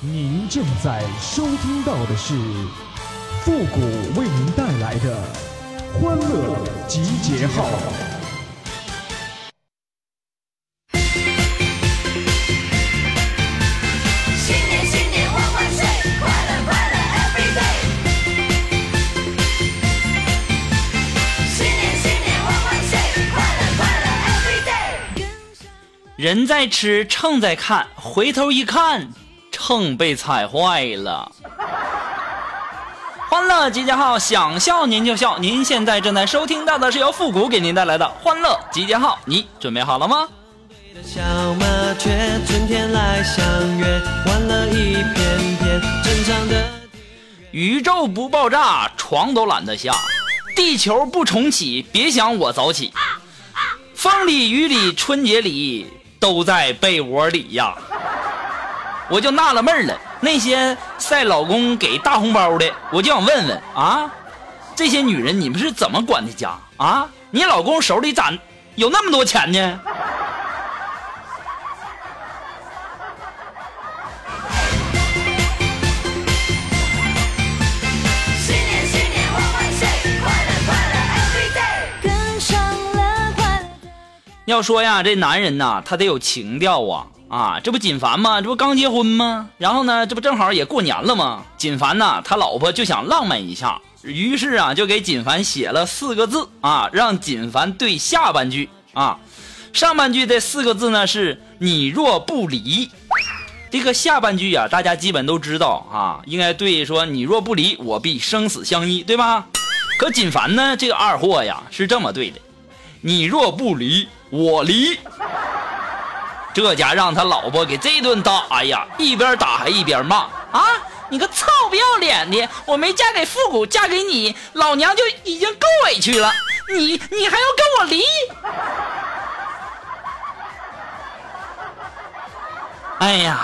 您正在收听到的是复古为您带来的欢乐集结号。新年新年万万岁，快乐快乐 every day。新年新年万万岁，快乐快乐 every day。人在吃，秤在看，回头一看，秤被踩坏了。欢乐集结号，想笑您就笑。您现在正在收听到的是由复古给您带来的欢乐集结号，你准备好了吗？小麻雀，春天来相约，欢乐一片片，正常的。宇宙不爆炸，床都懒得下；地球不重启，别想我早起。风里雨里春节里，都在被窝里呀。我就纳了闷儿了，那些晒老公给大红包的，我就想问问啊，这些女人你们是怎么管的家啊？你老公手里咋有那么多钱呢？新年新年万万岁，快乐快乐 every day。跟上了快乐。要说呀，这男人呐，他得有情调啊啊！这不锦凡吗？这不刚结婚吗？然后呢，这不正好也过年了吗？锦凡呐，他老婆就想浪漫一下，于是啊，就给锦凡写了四个字啊，让锦凡对下半句啊。上半句这四个字呢是“你若不离”，这个下半句呀、大家基本都知道啊，应该对说“你若不离，我必生死相依”，对吧？可锦凡呢，这个二货呀是这么对的。你若不离，我离。这家让他老婆给这顿打哎呀，一边打还一边骂啊！你个臭不要脸的！我没嫁给复古，嫁给你，老娘就已经够委屈了，你你还要跟我离？哎呀，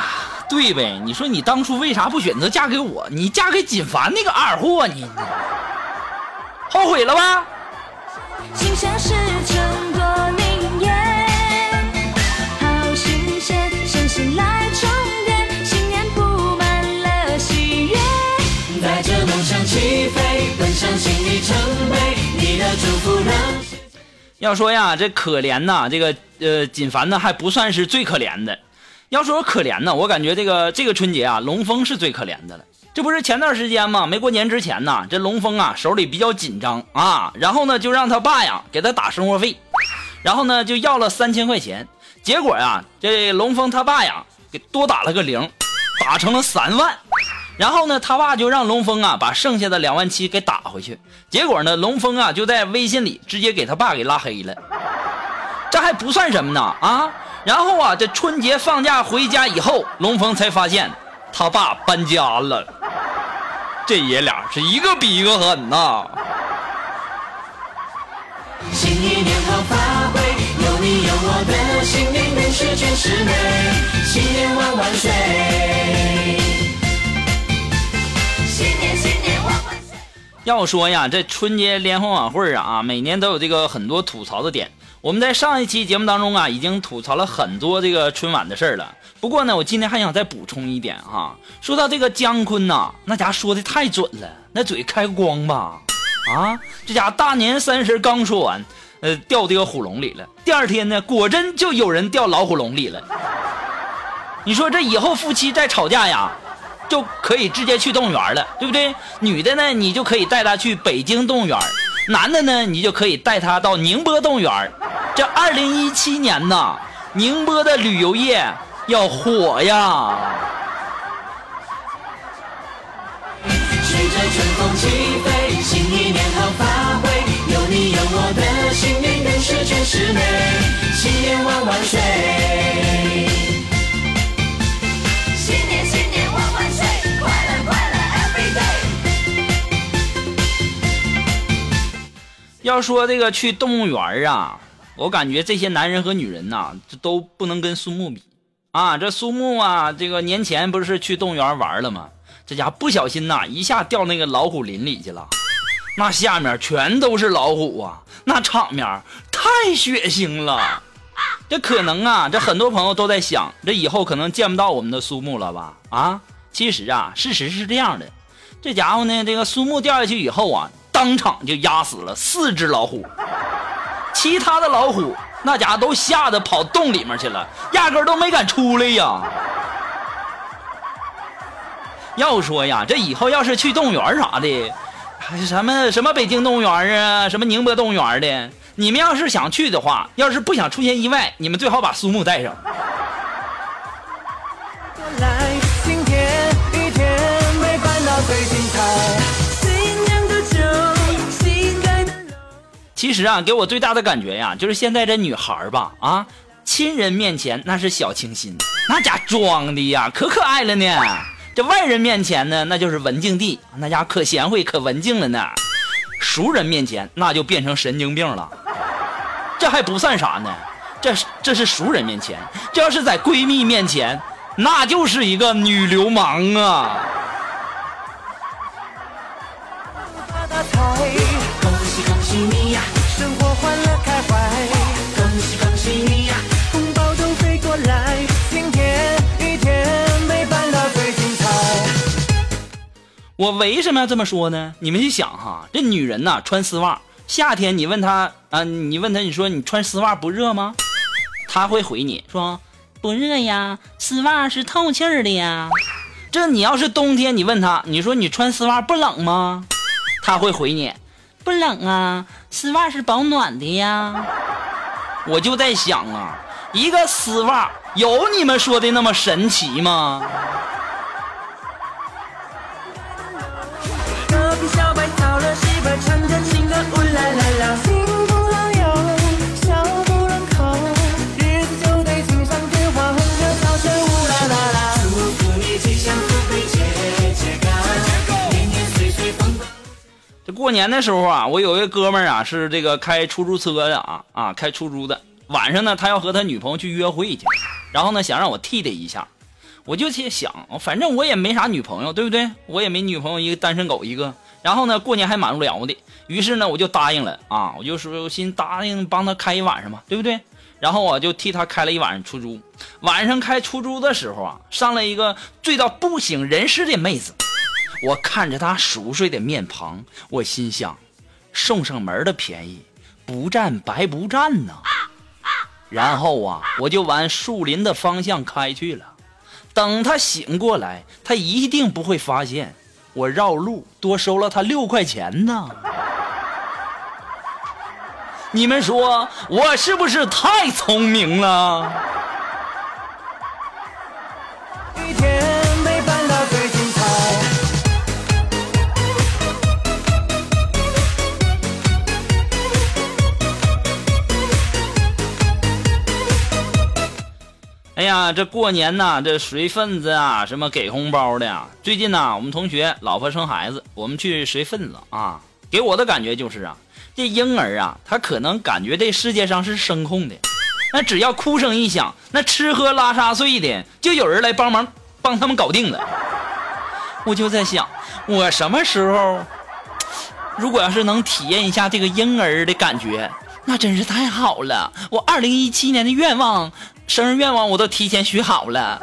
对呗，你说你当初为啥不选择嫁给我？你嫁给锦凡那个二货，你你后悔了吧？心想事祝福让。要说呀，这可怜呐，这个呃，锦凡呢还不算是最可怜的。要说可怜呢，我感觉这个这个春节啊，龙峰是最可怜的了。这不是前段时间嘛，没过年之前呐，这龙峰啊手里比较紧张啊，然后呢就让他爸呀给他打生活费，然后呢就要了三千块钱。结果呀，这龙峰他爸呀给多打了个零，打成了三万。然后呢，他爸就让龙峰啊把剩下的两万七给打回去。结果呢，龙峰啊就在微信里直接给他爸给拉黑了。这还不算什么呢啊！然后啊，这春节放假回家以后，龙峰才发现他爸搬家了。这爷俩是一个比一个狠呐！新一年好发挥，有你有我的新年，愿是全是美，新年万万岁。要说呀，这春节联欢晚会啊，每年都有这个很多吐槽的点。我们在上一期节目当中啊，已经吐槽了很多这个春晚的事儿了。不过呢，我今天还想再补充一点哈。说到这个姜昆呐，那家伙说的太准了，那嘴开光吧？啊，这家伙大年三十刚说完，呃，掉这个虎笼里了。第二天呢，果真就有人掉老虎笼里了。你说这以后夫妻再吵架呀，就可以直接去动物园了，对不对？女的呢，你就可以带她去北京动物园；男的呢，你就可以带他到宁波动物园。这二零一七年呐，宁波的旅游业要火呀！是美，新年万万岁。要说这个去动物园啊，我感觉这些男人和女人呐、这都不能跟苏木比啊。这苏木啊，这个年前不是去动物园玩了吗？这家不小心呐、一下掉那个老虎林里去了，那下面全都是老虎啊，那场面太血腥了。这可能啊，这很多朋友都在想，这以后可能见不到我们的苏木了吧？啊，其实啊，事实是这样的，这家伙呢，这个苏木掉下去以后啊，当场就压死了四只老虎，其他的老虎那家伙都吓得跑洞里面去了，压根都没敢出来呀。要说呀，这以后要是去动物园啥的，还是什么什么北京动物园啊，什么宁波动物园的，你们要是想去的话，要是不想出现意外，你们最好把苏木带上。其实啊，给我最大的感觉呀，就是现在这女孩吧，啊，亲人面前那是小清新，那家装的呀可可爱了呢。这外人面前呢，那就是文静地，那家可贤惠可文静了呢。熟人面前那就变成神经病了。这还不算啥呢，这这是熟人面前，这要是在闺蜜面前，那就是一个女流氓啊。恭喜恭喜你，欢乐开怀。恭喜恭喜你呀，红包都飞过来。今天一天没烦恼最精彩。我为什么要这么说呢？你们去想哈，这女人呐、穿丝袜，夏天你问她啊，你问她，你说你穿丝袜不热吗？她会回你说不热呀，丝袜是透气儿的呀。这你要是冬天，你问她，你说你穿丝袜不冷吗？她会回你不冷啊，丝袜是保暖的呀。我就在想啊，一个丝袜有你们说的那么神奇吗？这过年的时候啊，我有一个哥们儿啊，是这个开出租车的啊啊，开出租的。晚上呢，他要和他女朋友去约会去，然后呢，想让我替他一下。我就去想，反正我也没啥女朋友，对不对？我也没女朋友，一个单身狗一个。然后呢，过年还蛮无聊的，于是呢，我就答应了啊，我就说，我寻思答应帮他开一晚上嘛，对不对？然后我就替他开了一晚上出租。晚上开出租的时候啊，上来一个醉到不省人事的妹子。我看着他熟睡的面庞，我心想，送上门的便宜，不占白不占呢。然后啊，我就往树林的方向开去了。等他醒过来，他一定不会发现我绕路多收了他六块钱呢。你们说我是不是太聪明了？呀，这过年呐，这随份子啊，什么给红包的呀？最近呐，我们同学老婆生孩子，我们去随份子啊。给我的感觉就是啊，这婴儿啊，他可能感觉这世界上是声控的，那只要哭声一响，那吃喝拉撒睡的就有人来帮忙帮他们搞定了。我就在想，我什么时候，如果要是能体验一下这个婴儿的感觉，那真是太好了。我二零一七年的愿望，生日愿望我都提前许好了。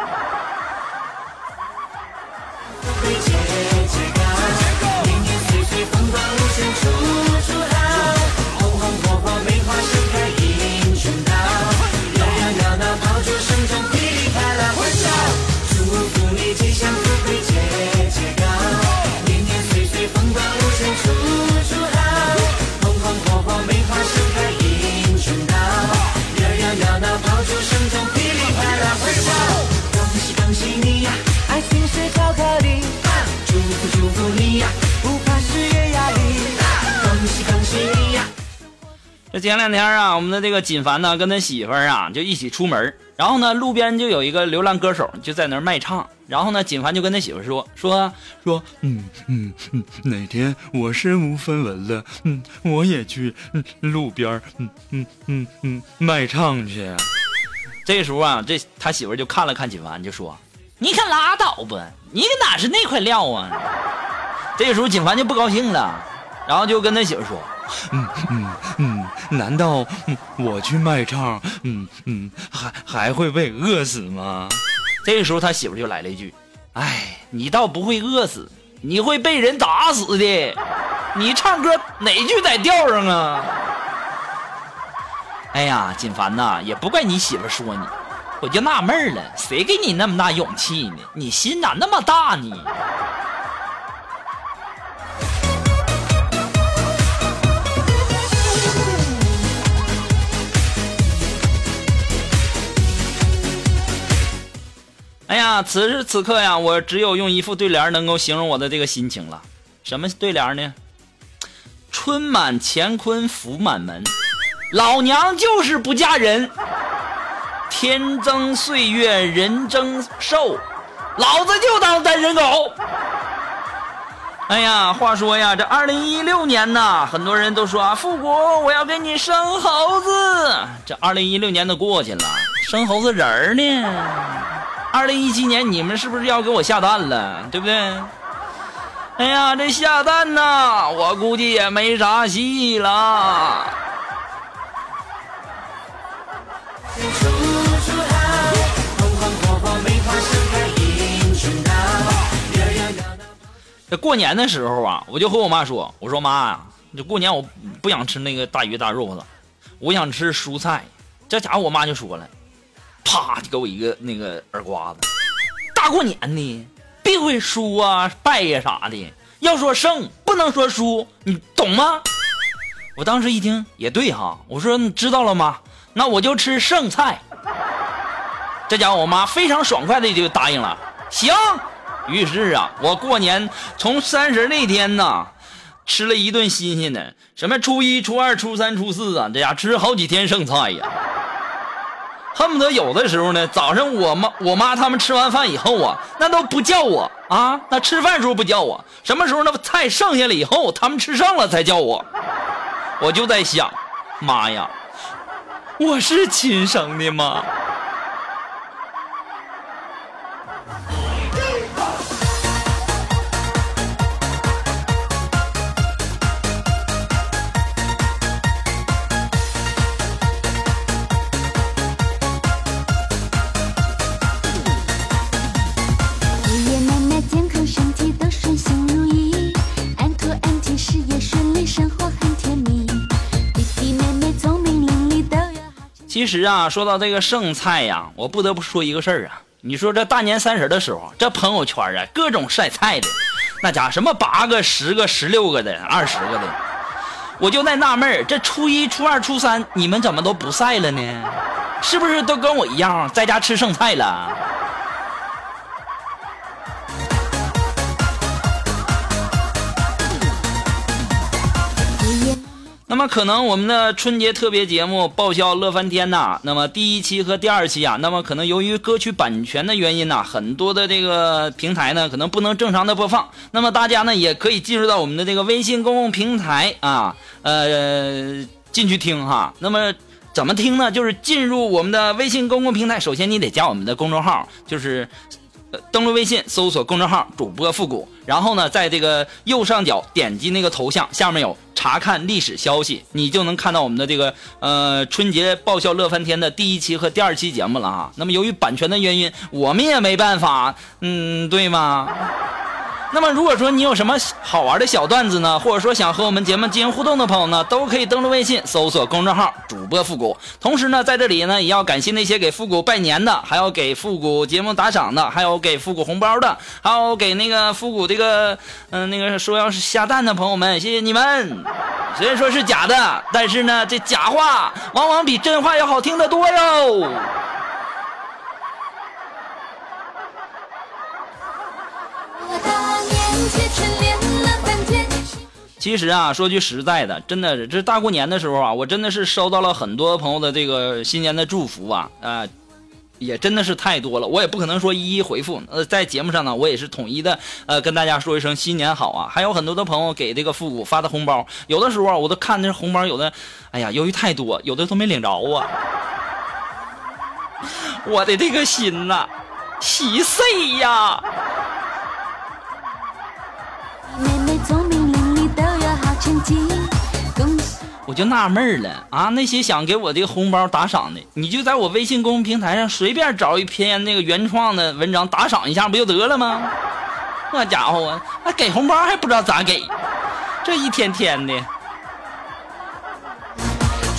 前两天啊，我们的这个锦凡呢，跟他媳妇儿啊就一起出门，然后呢，路边就有一个流浪歌手就在那儿卖唱，然后呢，锦凡就跟他媳妇说说说，嗯嗯嗯，哪天我身无分文了，嗯，我也去嗯路边嗯嗯嗯嗯卖唱去。这时候啊，这他媳妇就看了看锦凡，就说：“你可拉倒吧，你哪是那块料啊！”这时候锦凡就不高兴了，然后就跟他媳妇说：“嗯嗯嗯，难道我去卖唱，嗯嗯还还会被饿死吗？”这个时候他媳妇就来了一句：“哎，你倒不会饿死，你会被人打死的。你唱歌哪句在调上啊？哎呀，锦凡呐，也不怪你媳妇说你，我就纳闷了，谁给你那么大勇气呢？你心咋那么大呢？呀，此时此刻呀，我只有用一副对联能够形容我的这个心情了。什么对联呢？春满乾坤福满门，老娘就是不嫁人。天增岁月人增寿，老子就当单身狗。哎呀，话说呀，这二零一六年呐，很多人都说啊，复古，我要给你生猴子。这二零一六年都过去了，生猴子人儿呢？二零一七年你们是不是要给我下蛋了？对不对？哎呀，这下蛋呐，我估计也没啥戏了。这过年的时候啊，我就和我妈说：“我说妈呀，这过年我不想吃那个大鱼大肉了，我想吃蔬菜。”这家伙我妈就说了，啪就给我一个那个耳刮子。大过年的，必会输啊、败呀啥的，要说胜，不能说输，你懂吗？我当时一听也对哈，我说你知道了吗？那我就吃剩菜。这家伙我妈非常爽快的就答应了，行。于是啊，我过年从三十那天呐，吃了一顿新鲜的，什么初一、初二、初三、初四啊，这家吃好几天剩菜呀，恨不得有的时候呢，早上我妈我妈他们吃完饭以后啊，那都不叫我啊，那吃饭时候不叫我，什么时候那菜剩下了以后，他们吃剩了才叫我，我就在想，妈呀，我是亲生的吗？其实啊，说到这个剩菜呀，我不得不说一个事儿啊。你说这大年三十的时候，这朋友圈啊，各种晒菜的，那家什么八个、十个、十六个的、二十个的，我就在纳闷，这初一、初二、初三你们怎么都不晒了呢？是不是都跟我一样在家吃剩菜了？那么可能我们的春节特别节目爆笑乐翻天呐，那么第一期和第二期啊，那么可能由于歌曲版权的原因呐，很多的这个平台呢可能不能正常的播放。那么大家呢也可以进入到我们的这个微信公共平台啊，呃，进去听哈。那么怎么听呢？就是进入我们的微信公共平台，首先你得加我们的公众号，就是登录微信，搜索公众号“主播复古”，然后呢，在这个右上角点击那个头像，下面有查看历史消息，你就能看到我们的这个呃春节爆笑乐翻天的第一期和第二期节目了啊。那么由于版权的原因，我们也没办法，嗯，对吗？那么如果说你有什么好玩的小段子呢，或者说想和我们节目进行互动的朋友呢，都可以登录微信搜索公众号“主播复古”。同时呢，在这里呢，也要感谢那些给复古拜年的，还有给复古节目打赏的，还有给复古红包的，还有给那个复古这个嗯、那个说要是下蛋的朋友们，谢谢你们。虽然说是假的，但是呢，这假话往往比真话要好听得多哟。其实啊，说句实在的，真的是，这大过年的时候啊，我真的是收到了很多朋友的这个新年的祝福啊，啊、也真的是太多了，我也不可能说一一回复。呃，在节目上呢，我也是统一的，呃，跟大家说一声新年好啊。还有很多的朋友给这个复古发的红包，有的时候啊，我都看这红包，有的，哎呀，由于太多，有的都没领着啊。我的这个心呐、稀碎呀！聪明伶俐都有好成绩，恭喜！我就纳闷了啊，那些想给我这个红包打赏的，你就在我微信公众平台上随便找一篇那个原创的文章打赏一下不就得了吗？那家伙啊，那给红包还不知道咋给，这一天天的。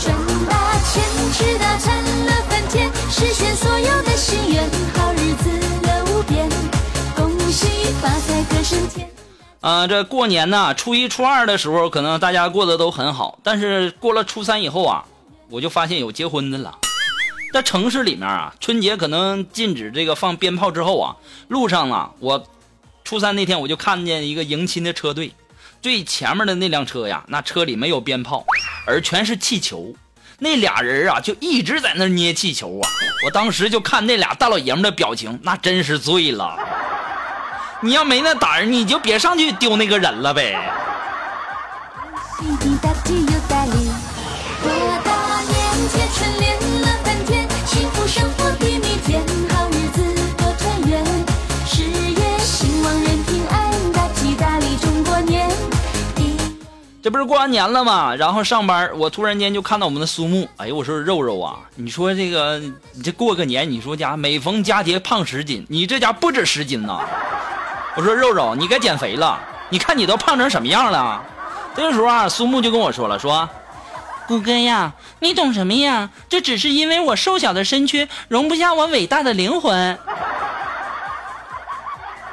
赚大钱，吃大餐乐翻天，实现所有的心愿，好日子乐无边，恭喜发财歌声甜。啊、这过年呐，初一、初二的时候，可能大家过得都很好，但是过了初三以后啊，我就发现有结婚的了。在城市里面啊，春节可能禁止这个放鞭炮之后啊，路上啊，我初三那天我就看见一个迎亲的车队，最前面的那辆车呀，那车里没有鞭炮，而全是气球。那俩人啊，就一直在那捏气球啊。我当时就看那俩大老爷们的表情，那真是醉了。你要没那胆儿，你就别上去丢那个人了呗。这不是过完年了吗？然后上班，我突然间就看到我们的苏木，哎呦，我说肉肉啊，你说这个，你这过个年，你说家每逢佳节胖十斤，你这家不止十斤呐。我说肉肉，你该减肥了，你看你都胖成什么样了。这个时候啊，苏木就跟我说了，说，谷歌呀，你懂什么呀？这只是因为我瘦小的身躯容不下我伟大的灵魂。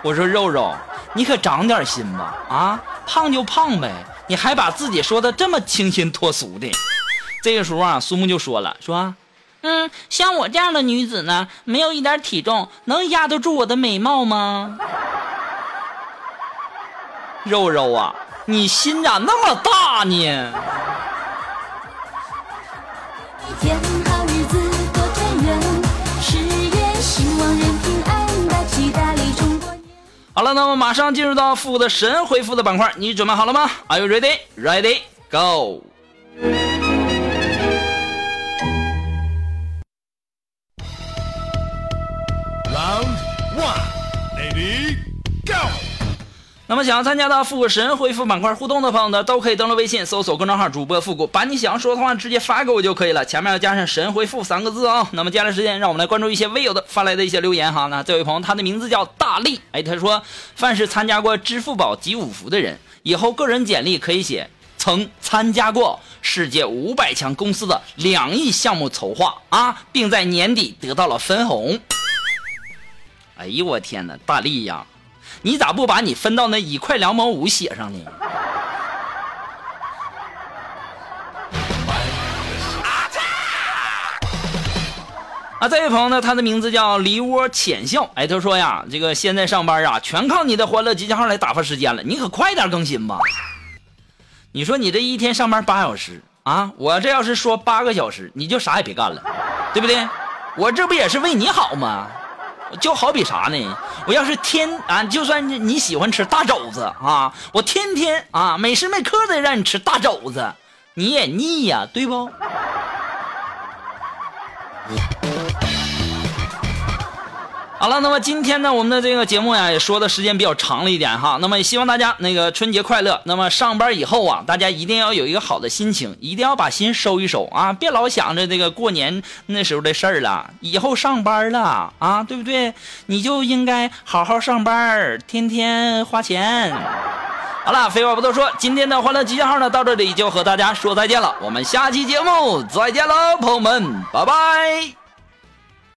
我说肉肉，你可长点心吧！啊，胖就胖呗，你还把自己说的这么清新脱俗的。这个时候啊，苏木就说了，说，嗯，像我这样的女子呢，没有一点体重，能压得住我的美貌吗？肉肉啊，你心咋那么大呢？天好日子多团圆，事业兴旺人平安，大吉大利中国年。好了，那么马上进入到复古的神回复的板块，你准备好了吗？Are you ready? Ready? Go! Round one, lady, go！那么想要参加到复古神回复板块互动的朋友呢，都可以登录微信搜索公众号主播复古，把你想说的话直接发给我就可以了，前面要加上神回复三个字啊、那么接下来时间，让我们来关注一些微友的发来的一些留言哈。那这位朋友他的名字叫大力，哎，他说凡是参加过支付宝集五福的人，以后个人简历可以写曾参加过世界五百强公司的两亿项目筹划啊，并在年底得到了分红。哎呦我天哪，大力呀！你咋不把你分到那一块两毛五写上呢？啊，这位朋友呢，他的名字叫梨窝浅笑。哎，他说呀，这个现在上班啊，全靠你的欢乐集结号来打发时间了，你可快点更新吧。你说你这一天上班八小时啊，我这要是说八个小时，你就啥也别干了，对不对？我这不也是为你好吗？就好比啥呢？我要是天啊，就算你喜欢吃大肘子啊，我天天啊每时每刻的让你吃大肘子，你也腻呀，对不？好了，那么今天呢，我们的这个节目呀，也说的时间比较长了一点哈。那么也希望大家那个春节快乐。那么上班以后啊，大家一定要有一个好的心情，一定要把心收一收啊，别老想着这个过年那时候的事儿了。以后上班了啊，对不对？你就应该好好上班，天天花钱。好了，废话不多说，今天的欢乐集结号呢，到这里就和大家说再见了。我们下期节目再见喽，朋友们，拜拜。